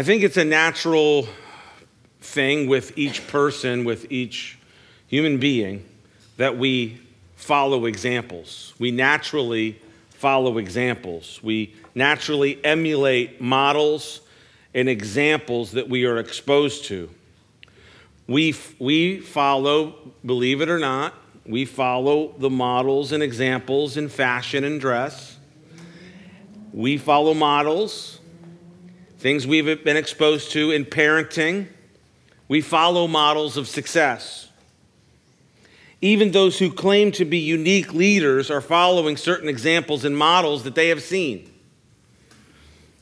I think it's a natural thing with each person, with each human being, that we follow examples. We naturally follow examples. We naturally emulate models and examples that we are exposed to. We, we follow, believe it or not, we follow the models and examples in fashion and dress. We follow models, things we've been exposed to in parenting. We follow models of success. Even those who claim to be unique leaders are following certain examples and models that they have seen.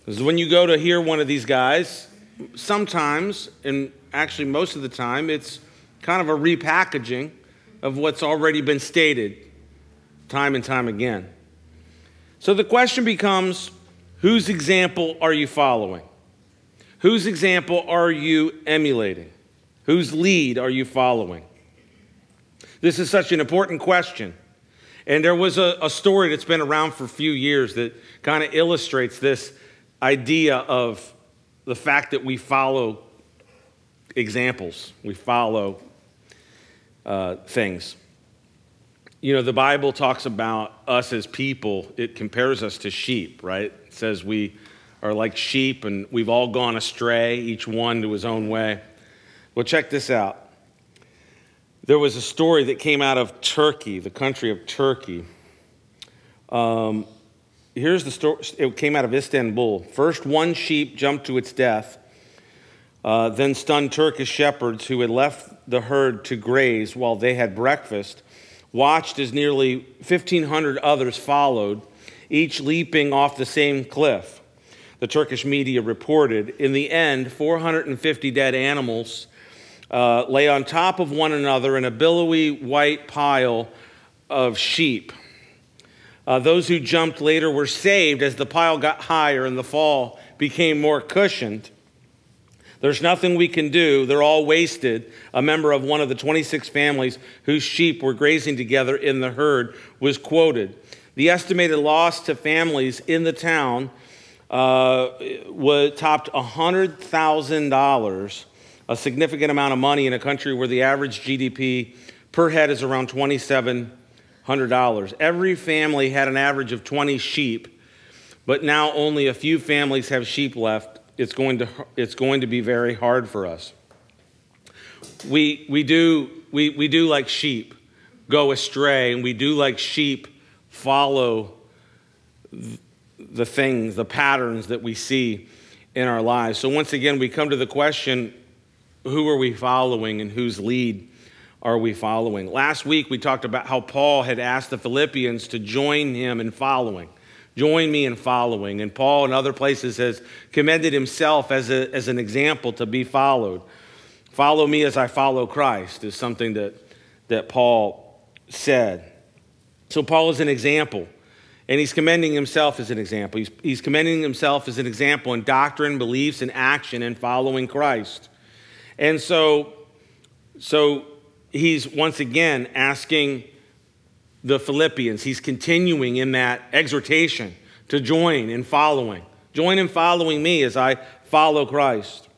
Because when you go to hear one of these guys, sometimes, and actually most of the time, it's kind of a repackaging of what's already been stated time and time again. So the question becomes whose example are you following? Whose example are you emulating? Whose lead are you following? This is such an important question. And there was a, a story that's been around for a few years that kind of illustrates this idea of the fact that we follow examples, we follow uh, things. You know, the Bible talks about us as people, it compares us to sheep, right? Says we are like sheep and we've all gone astray, each one to his own way. Well, check this out. There was a story that came out of Turkey, the country of Turkey. Um, here's the story. It came out of Istanbul. First, one sheep jumped to its death. Uh, then, stunned Turkish shepherds who had left the herd to graze while they had breakfast watched as nearly 1,500 others followed, each leaping off the same cliff. The Turkish media reported. In the end, 450 dead animals uh, lay on top of one another in a billowy white pile of sheep. Uh, those who jumped later were saved as the pile got higher and the fall became more cushioned. There's nothing we can do. They're all wasted. A member of one of the 26 families whose sheep were grazing together in the herd was quoted. The estimated loss to families in the town uh, was topped $100,000 a significant amount of money in a country where the average GDP per head is around $2,700. Every family had an average of 20 sheep, but now only a few families have sheep left. It's going to, it's going to be very hard for us. We, we, do, we, we do like sheep go astray, and we do like sheep follow the things, the patterns that we see in our lives. So, once again, we come to the question who are we following and whose lead are we following? Last week we talked about how Paul had asked the Philippians to join him in following. Join me in following. And Paul, in other places, has commended himself as, a, as an example to be followed. Follow me as I follow Christ is something that, that Paul said. So, Paul is an example, and he's commending himself as an example. He's, he's commending himself as an example in doctrine, beliefs, and action in following Christ. And so, so he's once again asking the Philippians, he's continuing in that exhortation to join in following. Join in following me as I follow Christ.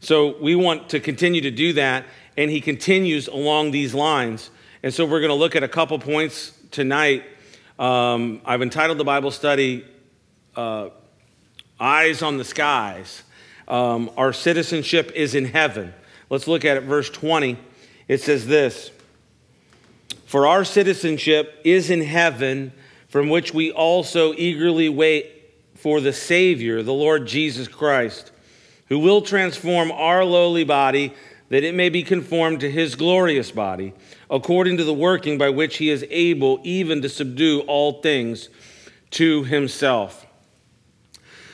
So we want to continue to do that, and he continues along these lines. And so we're going to look at a couple points tonight. Um, I've entitled the Bible study uh, Eyes on the Skies. Um, our citizenship is in heaven. Let's look at it, verse 20. It says this For our citizenship is in heaven, from which we also eagerly wait for the Savior, the Lord Jesus Christ, who will transform our lowly body that it may be conformed to his glorious body, according to the working by which he is able even to subdue all things to himself.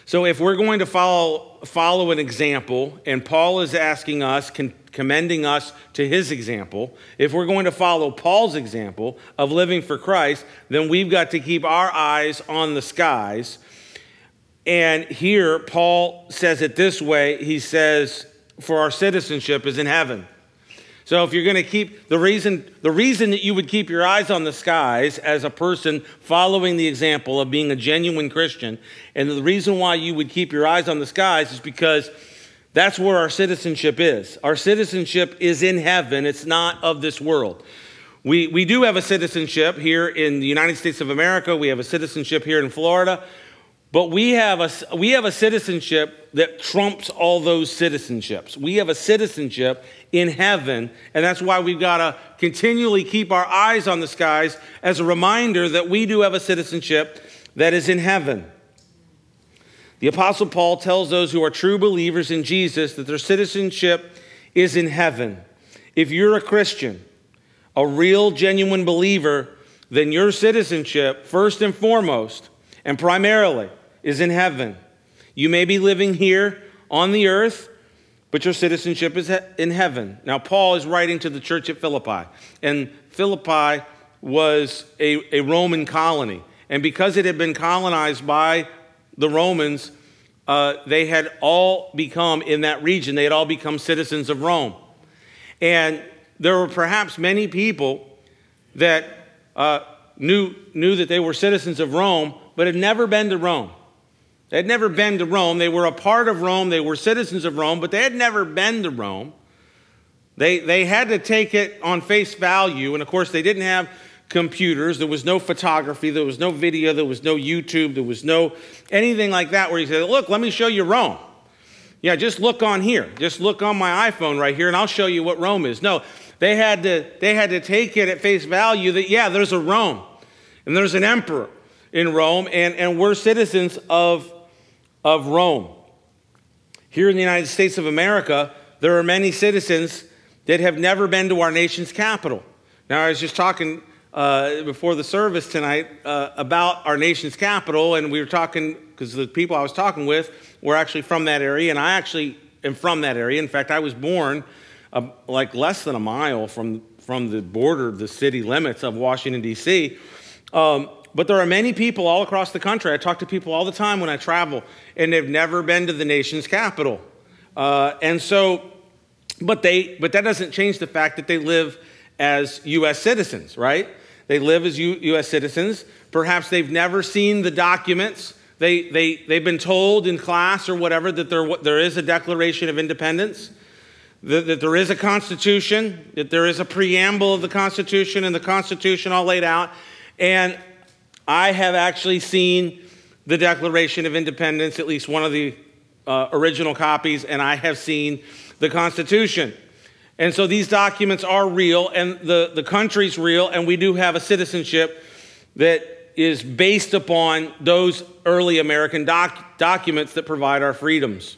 So, if we're going to follow, follow an example, and Paul is asking us, con- commending us to his example, if we're going to follow Paul's example of living for Christ, then we've got to keep our eyes on the skies. And here, Paul says it this way He says, For our citizenship is in heaven. So if you're going to keep the reason the reason that you would keep your eyes on the skies as a person following the example of being a genuine Christian and the reason why you would keep your eyes on the skies is because that's where our citizenship is. Our citizenship is in heaven. It's not of this world. We, we do have a citizenship here in the United States of America. We have a citizenship here in Florida. But we have, a, we have a citizenship that trumps all those citizenships. We have a citizenship in heaven, and that's why we've got to continually keep our eyes on the skies as a reminder that we do have a citizenship that is in heaven. The Apostle Paul tells those who are true believers in Jesus that their citizenship is in heaven. If you're a Christian, a real, genuine believer, then your citizenship, first and foremost, and primarily, is in heaven. You may be living here on the earth, but your citizenship is in heaven. Now, Paul is writing to the church at Philippi, and Philippi was a, a Roman colony. And because it had been colonized by the Romans, uh, they had all become, in that region, they had all become citizens of Rome. And there were perhaps many people that uh, knew, knew that they were citizens of Rome, but had never been to Rome. They had never been to Rome. They were a part of Rome. They were citizens of Rome, but they had never been to Rome. They, they had to take it on face value. And of course, they didn't have computers. There was no photography. There was no video. There was no YouTube. There was no anything like that where you said, Look, let me show you Rome. Yeah, just look on here. Just look on my iPhone right here, and I'll show you what Rome is. No, they had to, they had to take it at face value that, yeah, there's a Rome and there's an emperor in Rome, and, and we're citizens of, of Rome. Here in the United States of America, there are many citizens that have never been to our nation's capital. Now, I was just talking uh, before the service tonight uh, about our nation's capital, and we were talking because the people I was talking with were actually from that area, and I actually am from that area. In fact, I was born uh, like less than a mile from, from the border, the city limits of Washington, D.C. Um, but there are many people all across the country. I talk to people all the time when I travel, and they've never been to the nation's capital. Uh, and so, but they, but that doesn't change the fact that they live as U.S. citizens, right? They live as U, U.S. citizens. Perhaps they've never seen the documents. They, they, they've been told in class or whatever that there, there is a Declaration of Independence that, that there is a Constitution, that there is a preamble of the Constitution, and the Constitution all laid out. And I have actually seen the Declaration of Independence, at least one of the uh, original copies, and I have seen the Constitution. And so these documents are real, and the, the country's real, and we do have a citizenship that is based upon those early American doc- documents that provide our freedoms.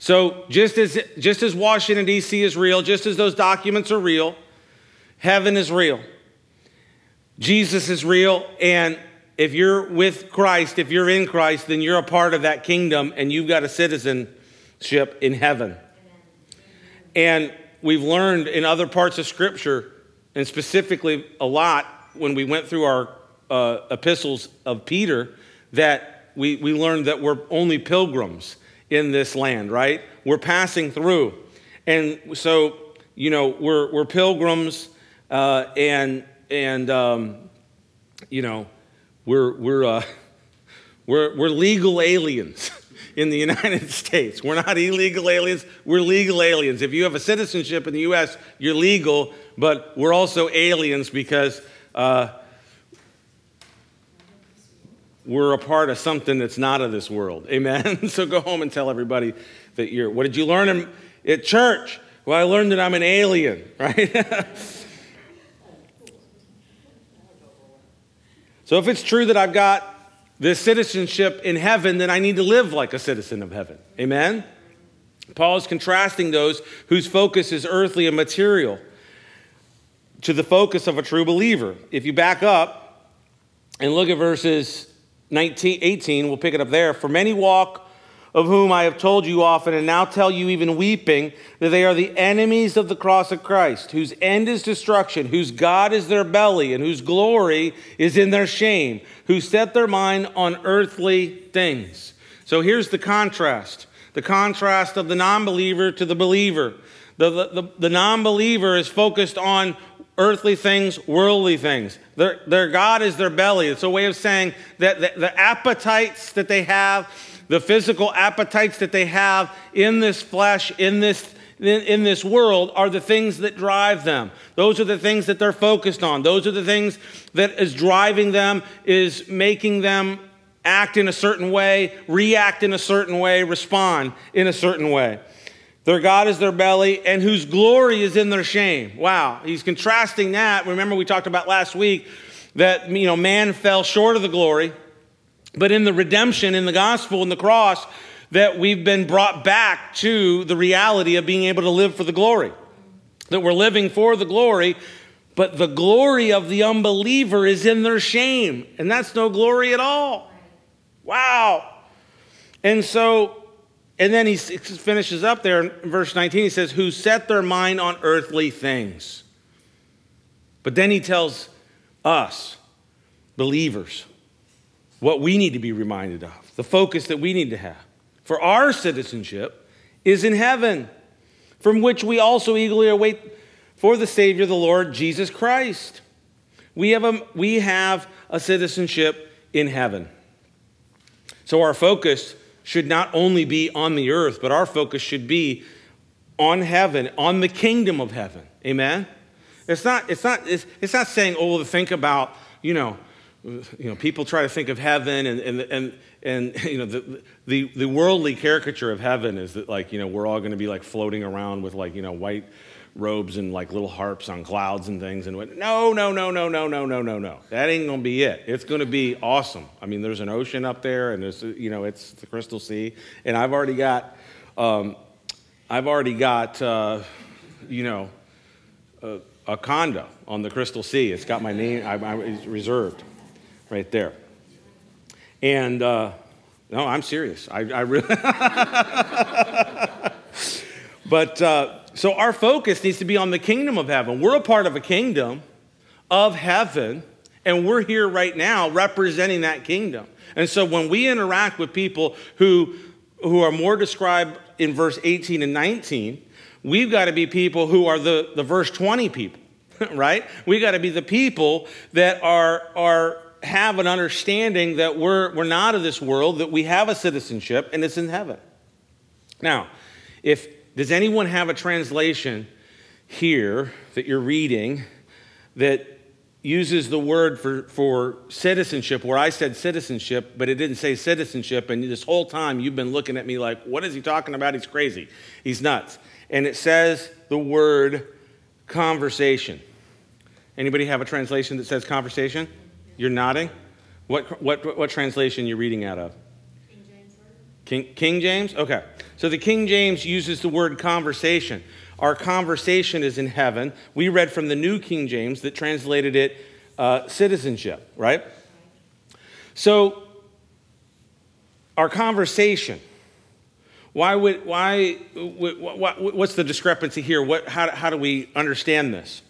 So, just as, just as Washington, D.C. is real, just as those documents are real, heaven is real. Jesus is real. And if you're with Christ, if you're in Christ, then you're a part of that kingdom and you've got a citizenship in heaven. And we've learned in other parts of Scripture, and specifically a lot when we went through our uh, epistles of Peter, that we, we learned that we're only pilgrims in this land, right? We're passing through. And so, you know, we're, we're pilgrims uh, and, and um, you know, we're, we're, uh, we're, we're legal aliens in the United States. We're not illegal aliens, we're legal aliens. If you have a citizenship in the U.S., you're legal, but we're also aliens because uh, we're a part of something that's not of this world. Amen. so go home and tell everybody that you're. What did you learn at church? Well, I learned that I'm an alien, right? So if it's true that I've got this citizenship in heaven, then I need to live like a citizen of heaven. Amen. Paul is contrasting those whose focus is earthly and material to the focus of a true believer. If you back up and look at verses 19, 18, we'll pick it up there. For many walk, of whom I have told you often, and now tell you even weeping, that they are the enemies of the cross of Christ, whose end is destruction, whose God is their belly, and whose glory is in their shame, who set their mind on earthly things. So here's the contrast the contrast of the non believer to the believer. The, the, the, the non believer is focused on earthly things, worldly things. Their, their God is their belly. It's a way of saying that the, the appetites that they have, the physical appetites that they have in this flesh, in this in, this world are the things that drive them. Those are the things that they're focused on. Those are the things that is driving them, is making them act in a certain way, react in a certain way, respond in a certain way. Their God is their belly, and whose glory is in their shame. Wow, he's contrasting that. Remember, we talked about last week that you know man fell short of the glory, but in the redemption, in the gospel, in the cross, that we've been brought back to the reality of being able to live for the glory. That we're living for the glory, but the glory of the unbeliever is in their shame, and that's no glory at all. Wow. And so, and then he finishes up there in verse 19. He says, Who set their mind on earthly things. But then he tells us, believers, what we need to be reminded of, the focus that we need to have. For our citizenship is in heaven, from which we also eagerly await for the Savior, the Lord Jesus Christ. We have a, we have a citizenship in heaven. So our focus should not only be on the earth, but our focus should be on heaven, on the kingdom of heaven. Amen? It's not, it's not, it's, it's not saying, oh, well, think about, you know, you know, people try to think of heaven and, and, and, and you know, the, the, the worldly caricature of heaven is that like, you know, we're all going to be like floating around with like, you know, white robes and like little harps on clouds and things and what no no no no no no no no no. That ain't gonna be it. It's gonna be awesome. I mean there's an ocean up there and there's you know it's the crystal sea. And i've already got um, i've already got uh, you know a, a, condo on the crystal sea. It's got my name I, I, it's reserved right there. And uh, no, I'm serious. I, I really. but uh, so our focus needs to be on the kingdom of heaven. We're a part of a kingdom of heaven, and we're here right now representing that kingdom. And so when we interact with people who, who are more described in verse 18 and 19, we've got to be people who are the, the verse 20 people, right? We got to be the people that are, are have an understanding that we're, we're not of this world, that we have a citizenship, and it's in heaven. Now, if does anyone have a translation here that you're reading that uses the word for, for citizenship where I said citizenship, but it didn't say citizenship, and this whole time you've been looking at me like, what is he talking about? He's crazy. He's nuts. And it says the word conversation. Anybody have a translation that says conversation? You're nodding? What, what, what translation are you reading out of? King James. King, King James? Okay. So the King James uses the word conversation. Our conversation is in heaven. We read from the New King James that translated it uh, citizenship, right? So our conversation. Why would, why, what, what's the discrepancy here? What, how, how do we understand this?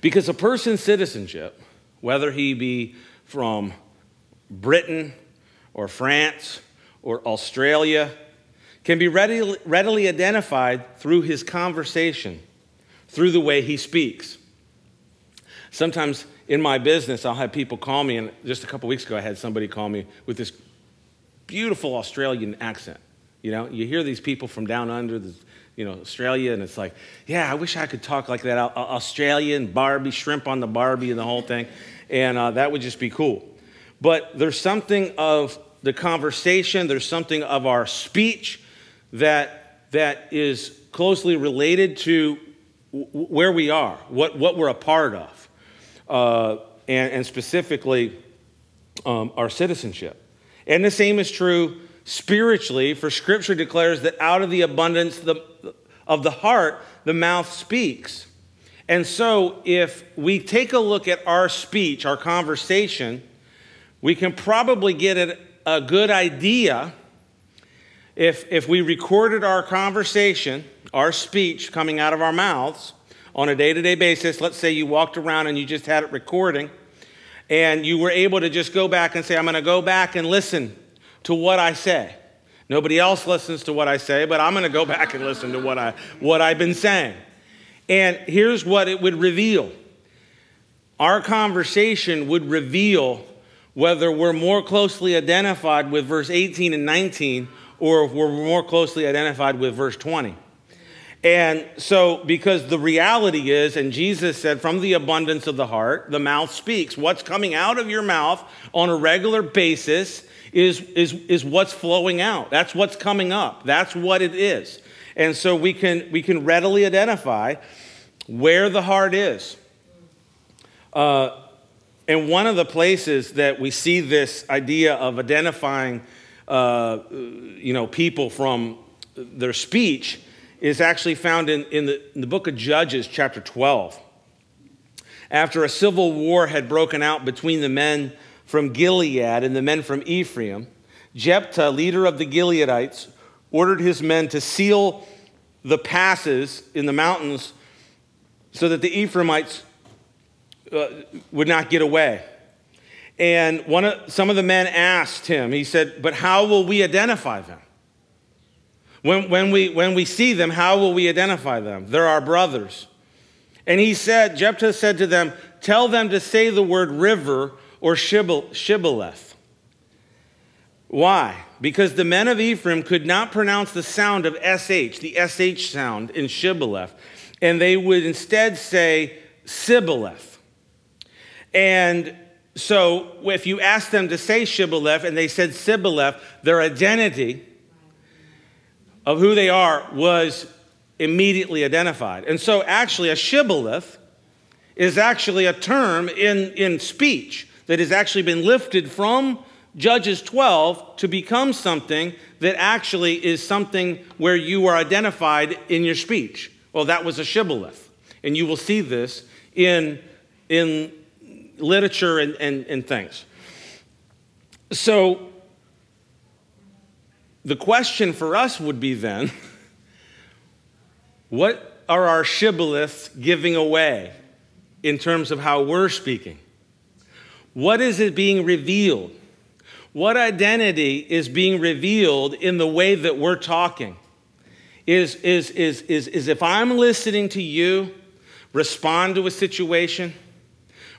Because a person's citizenship whether he be from Britain or France or Australia, can be readily, readily identified through his conversation, through the way he speaks. Sometimes in my business, I'll have people call me, and just a couple weeks ago, I had somebody call me with this beautiful Australian accent. You know, you hear these people from down under, the, you know, Australia, and it's like, yeah, I wish I could talk like that. Australian, Barbie, shrimp on the Barbie, and the whole thing and uh, that would just be cool. But there's something of the conversation, there's something of our speech that, that is closely related to w- where we are, what, what we're a part of, uh, and, and, specifically um, our citizenship. And the same is true spiritually, for Scripture declares that out of the abundance of the heart, the mouth speaks. And so, if we take a look at our speech, our conversation, we can probably get a good idea if, if we recorded our conversation, our speech coming out of our mouths on a day to day basis. Let's say you walked around and you just had it recording, and you were able to just go back and say, I'm going to go back and listen to what I say. Nobody else listens to what I say, but I'm going to go back and listen to what, I, what I've been saying. And here's what it would reveal our conversation would reveal whether we're more closely identified with verse 18 and 19 or if we're more closely identified with verse 20. And so, because the reality is, and Jesus said, from the abundance of the heart, the mouth speaks. What's coming out of your mouth on a regular basis is, is, is what's flowing out. That's what's coming up. That's what it is. And so we can, we can readily identify where the heart is. Uh, and one of the places that we see this idea of identifying, uh, you know, people from their speech is actually found in, in, the, in the book of Judges, chapter 12. After a civil war had broken out between the men from Gilead and the men from Ephraim, Jephthah, leader of the Gileadites, ordered his men to seal the passes in the mountains so that the Ephraimites uh, would not get away. And one of, some of the men asked him, he said, But how will we identify them? When, when, we, when we see them, how will we identify them? They're our brothers. And he said, Jephthah said to them, Tell them to say the word river or shibboleth. Why? Because the men of Ephraim could not pronounce the sound of SH, the SH sound in shibboleth, and they would instead say sibboleth. And so if you ask them to say shibboleth and they said sibboleth, their identity of who they are was immediately identified. And so, actually, a shibboleth is actually a term in, in speech that has actually been lifted from Judges 12 to become something that actually is something where you are identified in your speech. Well, that was a shibboleth. And you will see this in, in literature and, and, and things. So, the question for us would be then what are our shibboleths giving away in terms of how we're speaking? What is it being revealed? What identity is being revealed in the way that we're talking? Is, is, is, is, is if I'm listening to you respond to a situation,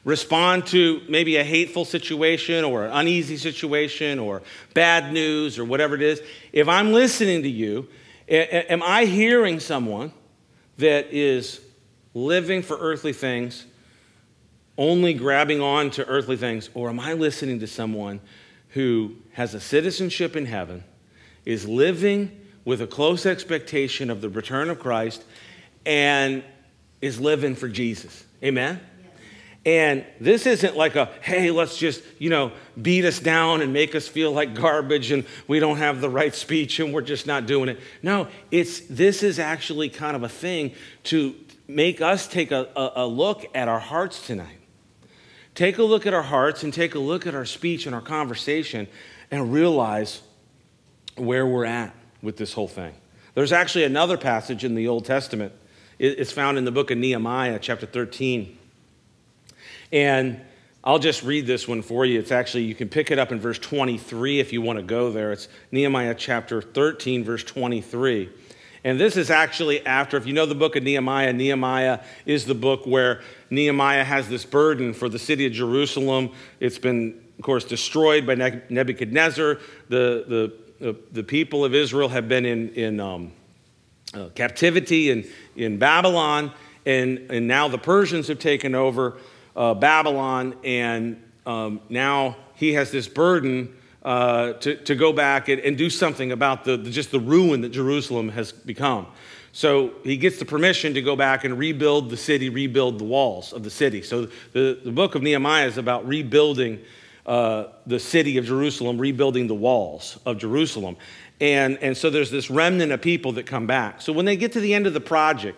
respond to maybe a hateful situation or an uneasy situation or bad news or whatever it is, if I'm listening to you, am I hearing someone that is living for earthly things, only grabbing on to earthly things, or am I listening to someone who has a citizenship in heaven, is living with a close expectation of the return of Christ, and is living for Jesus? Amen? And this isn't like a, hey, let's just, you know, beat us down and make us feel like garbage and we don't have the right speech and we're just not doing it. No, it's, this is actually kind of a thing to make us take a, a, a look at our hearts tonight. Take a look at our hearts and take a look at our speech and our conversation and realize where we're at with this whole thing. There's actually another passage in the Old Testament. It's found in the book of Nehemiah, chapter 13. And I'll just read this one for you. It's actually, you can pick it up in verse 23 if you want to go there. It's Nehemiah chapter 13, verse 23. And this is actually after, if you know the book of Nehemiah, Nehemiah is the book where Nehemiah has this burden for the city of Jerusalem. It's been, of course, destroyed by Nebuchadnezzar. The, the, the people of Israel have been in, in um, uh, captivity in, in Babylon, and, and now the Persians have taken over uh, Babylon, and um, now he has this burden uh, to, to go back and, and do something about the, the, just the ruin that Jerusalem has become. So he gets the permission to go back and rebuild the city, rebuild the walls of the city. So the, the book of Nehemiah is about rebuilding uh, the city of Jerusalem, rebuilding the walls of Jerusalem. And, and so there's this remnant of people that come back. So when they get to the end of the project,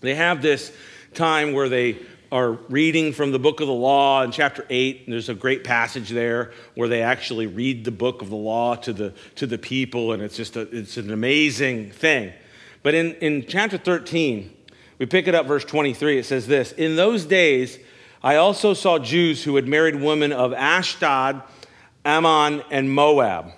they have this time where they are reading from the book of the law in chapter 8 and there's a great passage there where they actually read the book of the law to the to the people and it's just a, it's an amazing thing. But in, in chapter 13 we pick it up verse 23 it says this in those days i also saw jews who had married women of ashdod ammon and moab.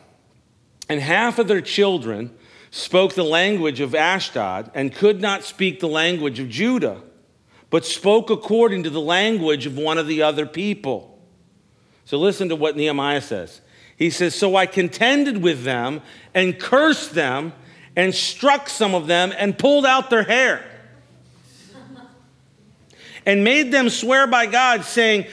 And half of their children spoke the language of Ashdod and could not speak the language of Judah, but spoke according to the language of one of the other people. So listen to what Nehemiah says. He says, So I contended with them and cursed them and struck some of them and pulled out their hair and made them swear by God, saying,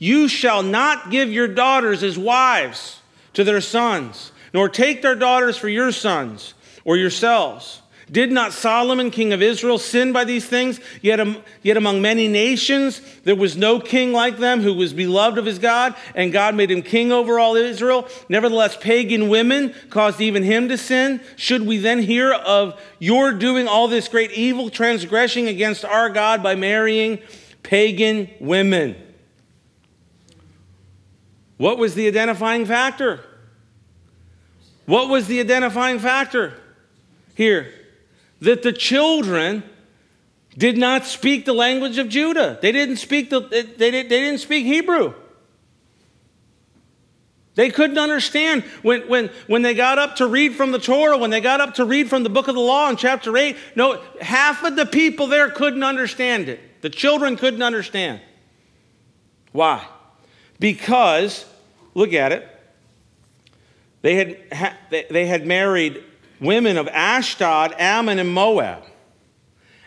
You shall not give your daughters as wives to their sons, nor take their daughters for your sons or yourselves. Did not Solomon, king of Israel, sin by these things? Yet, yet among many nations there was no king like them who was beloved of his God, and God made him king over all Israel. Nevertheless, pagan women caused even him to sin. Should we then hear of your doing all this great evil, transgressing against our God by marrying pagan women? What was the identifying factor? What was the identifying factor here? That the children did not speak the language of Judah. They didn't speak, the, they, they, they didn't speak Hebrew. They couldn't understand when, when, when they got up to read from the Torah, when they got up to read from the book of the law in chapter 8. No, half of the people there couldn't understand it. The children couldn't understand. Why? Because, look at it, they had, they had married women of Ashdod, Ammon, and Moab.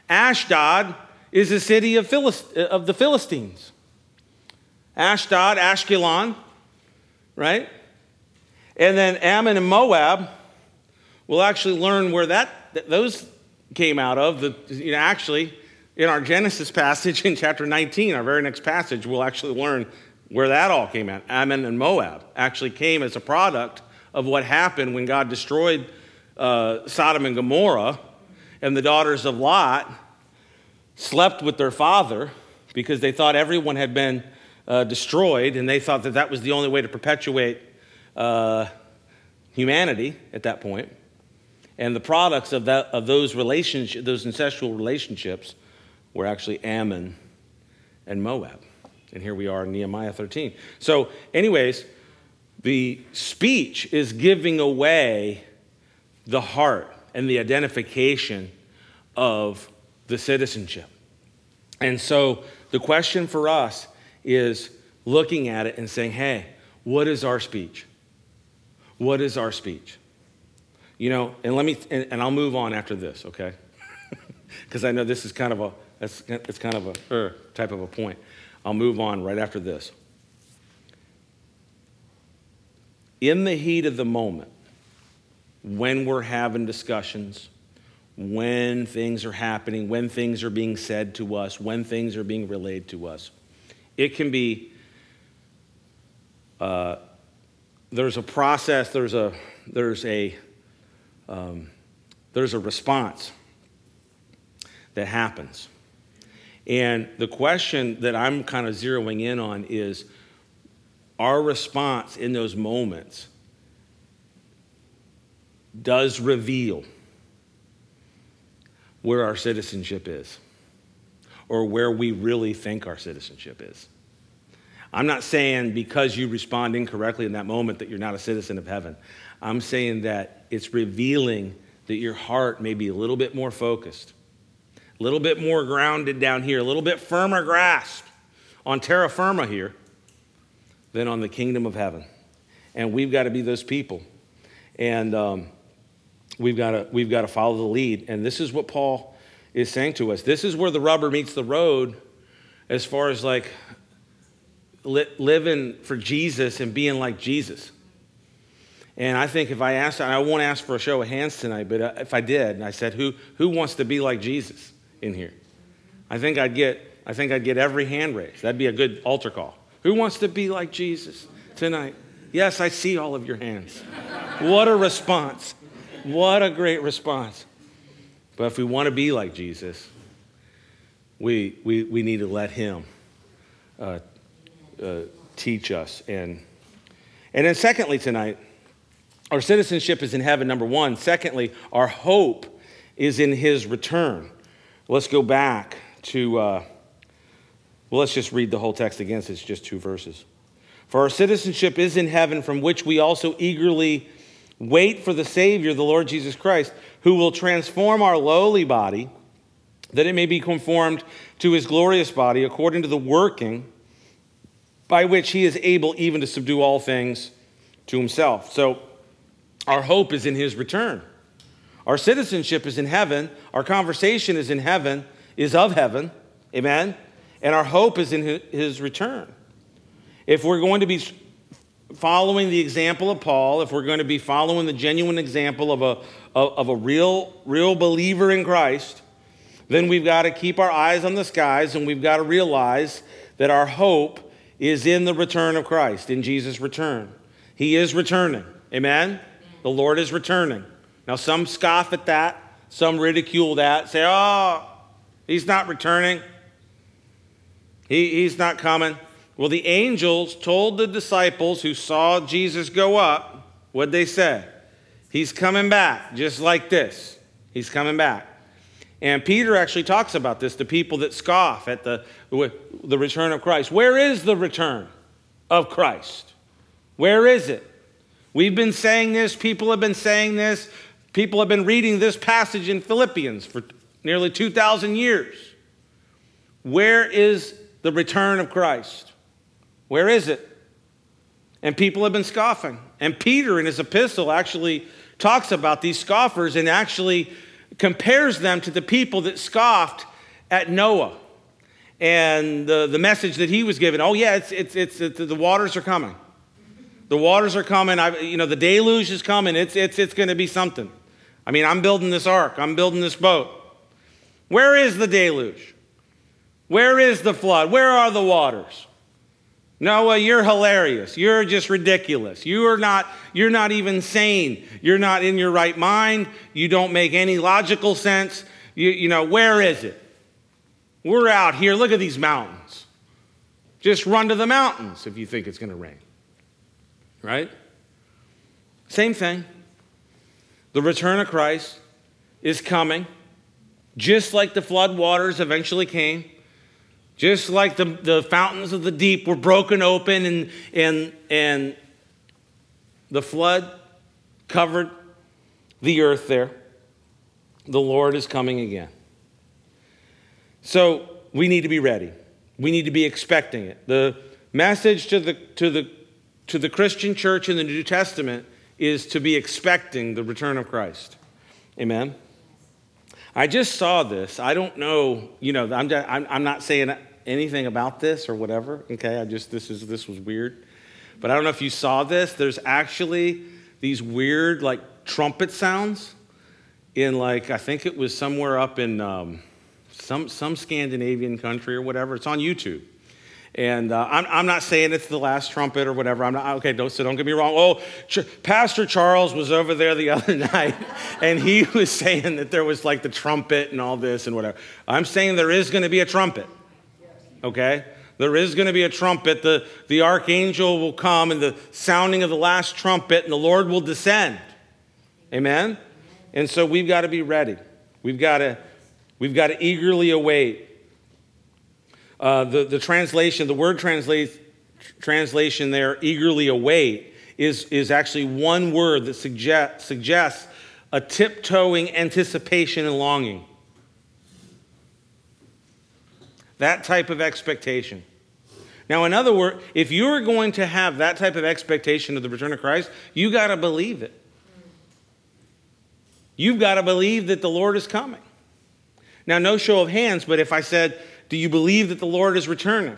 Ashdod is the city of, Philist- uh, of the Philistines. Ashdod, Ashkelon, right? And then Ammon and Moab, we'll actually learn where that, those came out of. The, you know, actually, in our Genesis passage in chapter 19, our very next passage, we'll actually learn where that all came out. Ammon and Moab actually came as a product of what happened when God destroyed uh, Sodom and Gomorrah, and the daughters of Lot slept with their father because they thought everyone had been uh, destroyed, and they thought that that was the only way to perpetuate uh, humanity at that point. And the products of, that, of those relationships, those incestual relationships, were actually Ammon and Moab. And here we are in Nehemiah 13. So, anyways, the speech is giving away the heart and the identification of the citizenship. And so the question for us is looking at it and saying, hey, what is our speech? What is our speech? You know, and let me, and, and I'll move on after this, okay? Because I know this is kind of a, it's, it's kind of a er, type of a point. I'll move on right after this. In the heat of the moment, when we're having discussions, when things are happening, when things are being said to us, when things are being relayed to us. It can be, uh, there's a process, there's a, there's a, um, there's a response that happens. And the question that I'm kind of zeroing in on is our response in those moments does reveal where our citizenship is or where we really think our citizenship is. I'm not saying because you respond incorrectly in that moment that you're not a citizen of heaven. I'm saying that it's revealing that your heart may be a little bit more focused, a little bit more grounded down here, a little bit firmer grasp on terra firma here than on the kingdom of heaven. And we've got to be those people. And um, we've got to we've got to follow the lead. And this is what paul is saying to us. This is where the rubber meets the road as far as like li- living for jesus and being like jesus. And i think if i asked i won't ask for a show of hands tonight but uh, if i did and i said who who wants to be like jesus in here? I think i'd get i think i'd get every hand raised. That'd be a good altar call. Who wants to be like jesus tonight? Yes i see all of your hands. What a response what a great response. But if we want to be like Jesus, we, we, we need to let Him uh, uh, teach us. And, and then, secondly, tonight, our citizenship is in heaven, number one. Secondly, our hope is in His return. Let's go back to, uh, well, let's just read the whole text again, it's just two verses. For our citizenship is in heaven, from which we also eagerly Wait for the Savior, the Lord Jesus Christ, who will transform our lowly body that it may be conformed to his glorious body according to the working by which he is able even to subdue all things to himself. So our hope is in his return. Our citizenship is in heaven. Our conversation is in heaven, is of heaven. Amen. And our hope is in his return. If we're going to be following the example of Paul, if we're going to be following the genuine example of a, of a real, real believer in Christ, then we've got to keep our eyes on the skies and we've got to realize that our hope is in the return of Christ, in Jesus' return. He is returning. Amen? The Lord is returning. Now, some scoff at that, some ridicule that, say, oh, he's not returning, he, he's not coming. Well, the angels told the disciples who saw Jesus go up, what'd they say? He's coming back, just like this. He's coming back. And Peter actually talks about this to people that scoff at the, the return of Christ. Where is the return of Christ? Where is it? We've been saying this, people have been saying this, people have been reading this passage in Philippians for nearly 2,000 years. Where is the return of Christ? Where is it? And people have been scoffing. And Peter, in his epistle, actually talks about these scoffers and actually compares them to the people that scoffed at Noah and the, the message that he was given. Oh, yeah, it's, it's, it's, it's the waters are coming. The waters are coming. I, you know, the deluge is coming. It's, it's, it's going to be something. I mean, I'm building this ark, I'm building this boat. Where is the deluge? Where is the flood? Where are the waters? Noah, you're hilarious. You're just ridiculous. You are not, you're not even sane. You're not in your right mind. You don't make any logical sense. You, you know, where is it? We're out here. Look at these mountains. Just run to the mountains if you think it's going to rain. Right? Same thing. The return of Christ is coming, just like the flood waters eventually came. Just like the, the fountains of the deep were broken open and, and, and the flood covered the earth there, the Lord is coming again. So we need to be ready. We need to be expecting it. The message to the, to the, to the Christian church in the New Testament is to be expecting the return of Christ. Amen. I just saw this. I don't know, you know, I'm, I'm, I'm not saying anything about this or whatever. Okay, I just, this is, this was weird. But I don't know if you saw this. There's actually these weird, like, trumpet sounds in, like, I think it was somewhere up in um, some, some Scandinavian country or whatever. It's on YouTube. And uh, I'm, I'm, not saying it's the last trumpet or whatever. I'm not, okay, don't, so don't get me wrong. Oh, Ch- Pastor Charles was over there the other night and he was saying that there was like the trumpet and all this and whatever. I'm saying there is going to be a trumpet, okay? There is going to be a trumpet. The, the archangel will come and the sounding of the last trumpet and the Lord will descend. Amen? And so we've got to be ready. We've got to, we've got to eagerly await uh, the, the translation, the word translate, translation there, eagerly await, is, is actually one word that suggest, suggests a tiptoeing anticipation and longing. That type of expectation. Now, in other words, if you're going to have that type of expectation of the return of Christ, you got to believe it. You've got to believe that the Lord is coming. Now, no show of hands, but if I said, do you believe that the Lord is returning?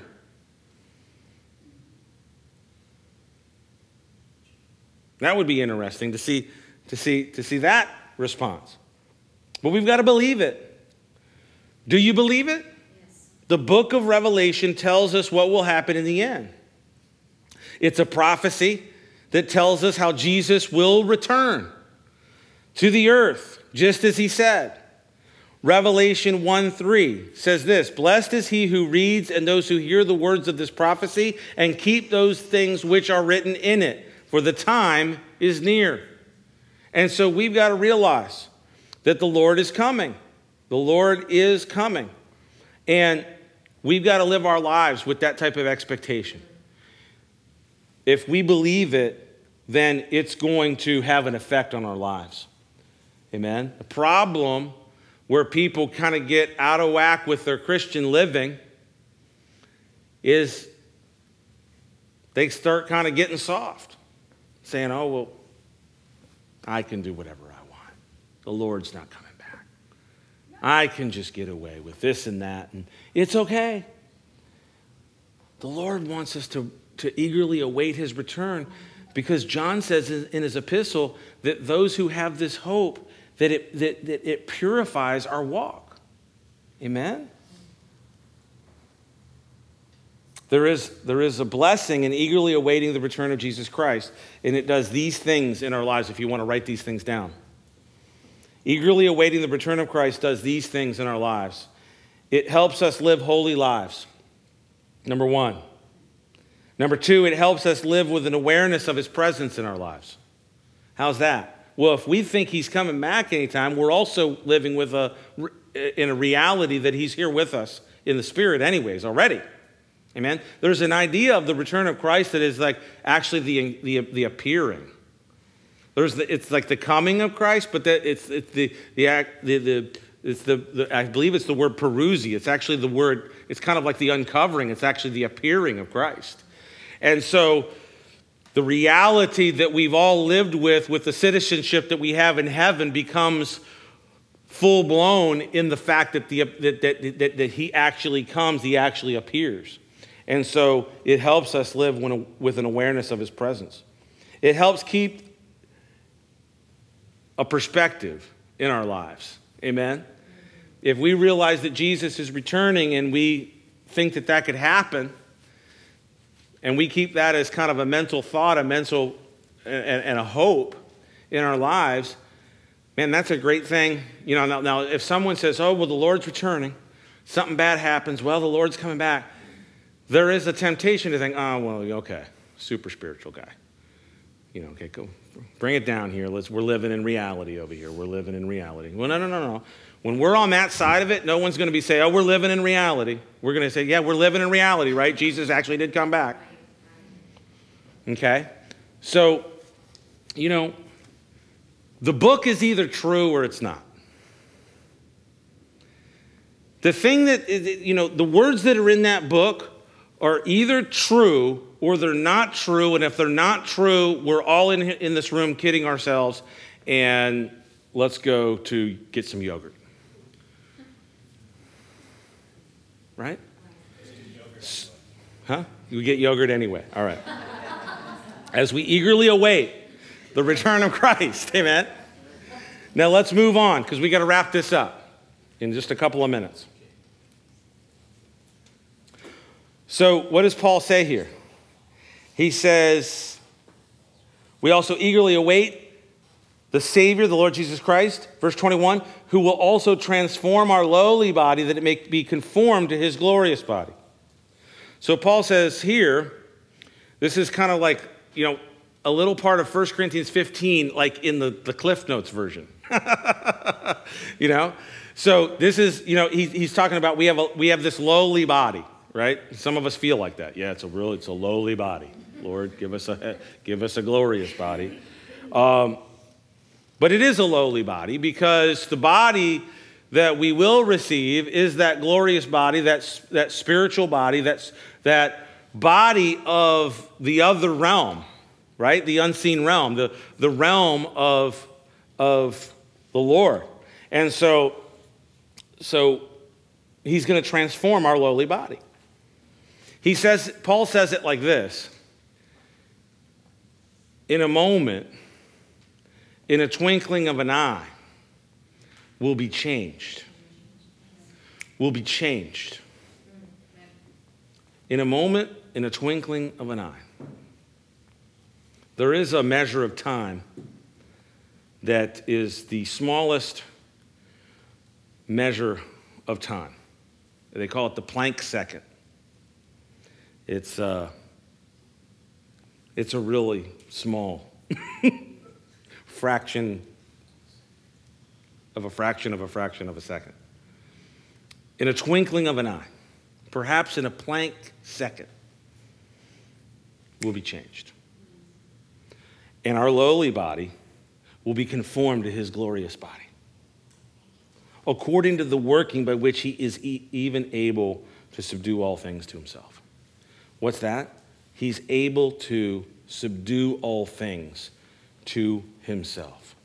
That would be interesting to see, to see, to see that response. But we've got to believe it. Do you believe it? Yes. The book of Revelation tells us what will happen in the end. It's a prophecy that tells us how Jesus will return to the earth, just as he said. Revelation 1 3 says this Blessed is he who reads and those who hear the words of this prophecy and keep those things which are written in it, for the time is near. And so we've got to realize that the Lord is coming. The Lord is coming. And we've got to live our lives with that type of expectation. If we believe it, then it's going to have an effect on our lives. Amen. The problem where people kind of get out of whack with their Christian living is they start kind of getting soft, saying, oh, well, I can do whatever I want. The Lord's not coming back. I can just get away with this and that, and it's okay. The Lord wants us to, to eagerly await his return because John says in his epistle that those who have this hope, that it, that, that it purifies our walk. Amen? There is, there is a blessing in eagerly awaiting the return of Jesus Christ, and it does these things in our lives if you want to write these things down. Eagerly awaiting the return of Christ does these things in our lives. It helps us live holy lives. Number one. Number two, it helps us live with an awareness of his presence in our lives. How's that? Well, if we think he's coming back anytime, we're also living with a, in a reality that he's here with us in the spirit, anyways, already. Amen. There's an idea of the return of Christ that is like actually the, the, the appearing. There's the, it's like the coming of Christ, but that it's, it's the, the, the, the it's the, the, I believe it's the word parousia. It's actually the word, it's kind of like the uncovering. It's actually the appearing of Christ. And so the reality that we've all lived with, with the citizenship that we have in heaven, becomes full blown in the fact that, the, that, that, that, that he actually comes, he actually appears. And so it helps us live when, with an awareness of his presence. It helps keep a perspective in our lives. Amen? If we realize that Jesus is returning and we think that that could happen, and we keep that as kind of a mental thought, a mental, and, and a hope in our lives, man, that's a great thing. You know, now, now if someone says, oh, well, the Lord's returning, something bad happens, well, the Lord's coming back there is a temptation to think, oh, well, okay, super spiritual guy. You know, okay, go bring it down here. Let's, we're living in reality over here. We're living in reality. Well, no, no, no, no. When we're on that side of it, no one's going to be saying, oh, we're living in reality. We're going to say, yeah, we're living in reality, right? Jesus actually did come back. Okay? So, you know, the book is either true or it's not. The thing that, you know, the words that are in that book are either true or they're not true. And if they're not true, we're all in, in this room kidding ourselves. And let's go to get some yogurt. Right? Huh? We get yogurt anyway. All right. As we eagerly await the return of Christ. Amen. Now let's move on because we got to wrap this up in just a couple of minutes. So, what does Paul say here? He says, We also eagerly await the Savior, the Lord Jesus Christ, verse 21, who will also transform our lowly body that it may be conformed to his glorious body. So, Paul says here, this is kind of like, you know, a little part of 1 Corinthians 15, like in the, the Cliff Notes version. you know? So, this is, you know, he, he's talking about we have, a, we have this lowly body right? Some of us feel like that. Yeah, it's a real, it's a lowly body. Lord, give us a, give us a glorious body. Um, but it is a lowly body because the body that we will receive is that glorious body, that, that spiritual body, that's, that body of the other realm, right? The unseen realm, the, the realm of, of the Lord. And so, so he's going to transform our lowly body. He says, Paul says it like this In a moment, in a twinkling of an eye, will be changed. Will be changed. In a moment, in a twinkling of an eye. There is a measure of time that is the smallest measure of time. They call it the Planck second. It's, uh, it's a really small fraction of a fraction of a fraction of a second. In a twinkling of an eye, perhaps in a Planck second, will be changed. And our lowly body will be conformed to his glorious body, according to the working by which he is e- even able to subdue all things to himself. What's that? He's able to subdue all things to himself.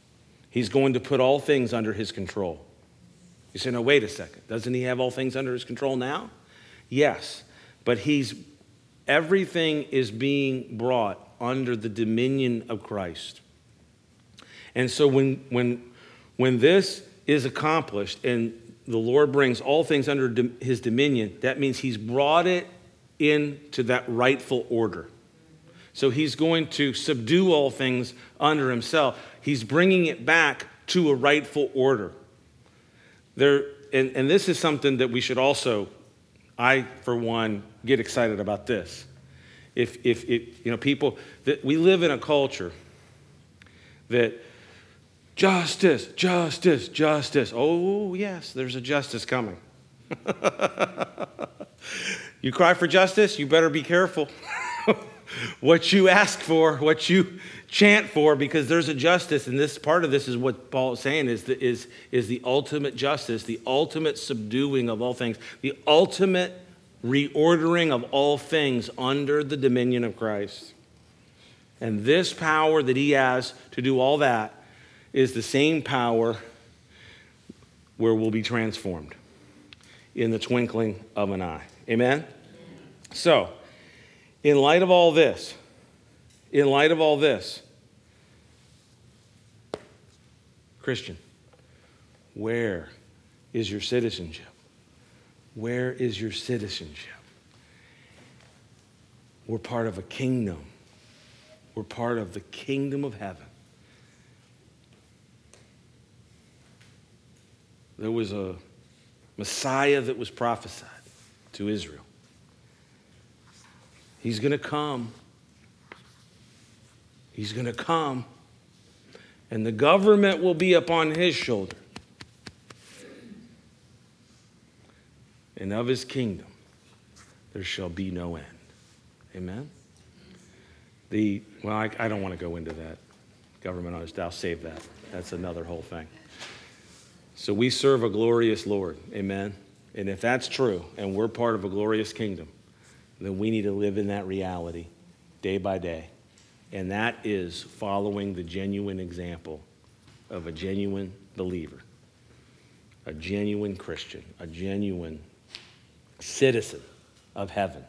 He's going to put all things under his control. You say, no, wait a second. Doesn't he have all things under his control now? Yes, but he's everything is being brought under the dominion of Christ. And so when when when this is accomplished and the Lord brings all things under his dominion, that means he's brought it into that rightful order. So he's going to subdue all things under himself. He's bringing it back to a rightful order. There, and, and this is something that we should also, I, for one, get excited about this. If, if, if you know, people, that we live in a culture that justice, justice, justice. Oh, yes, there's a justice coming. you cry for justice, you better be careful. what you ask for, what you chant for, because there's a justice, and this part of this is what Paul is saying is the, is, is the ultimate justice, the ultimate subduing of all things, the ultimate reordering of all things under the dominion of Christ. And this power that he has to do all that is the same power where we'll be transformed in the twinkling of an eye. Amen? So, in light of all this, in light of all this, Christian, where is your citizenship? Where is your citizenship? We're part of a kingdom. We're part of the kingdom of heaven. There was a Messiah that was prophesied to Israel. He's going to come. He's going to come. And the government will be upon his shoulder. And of his kingdom there shall be no end. Amen? The, well, I, I don't want to go into that. Government, I'll save that. That's another whole thing. So we serve a glorious Lord. Amen? And if that's true, and we're part of a glorious kingdom, then we need to live in that reality day by day. And that is following the genuine example of a genuine believer, a genuine Christian, a genuine citizen of heaven.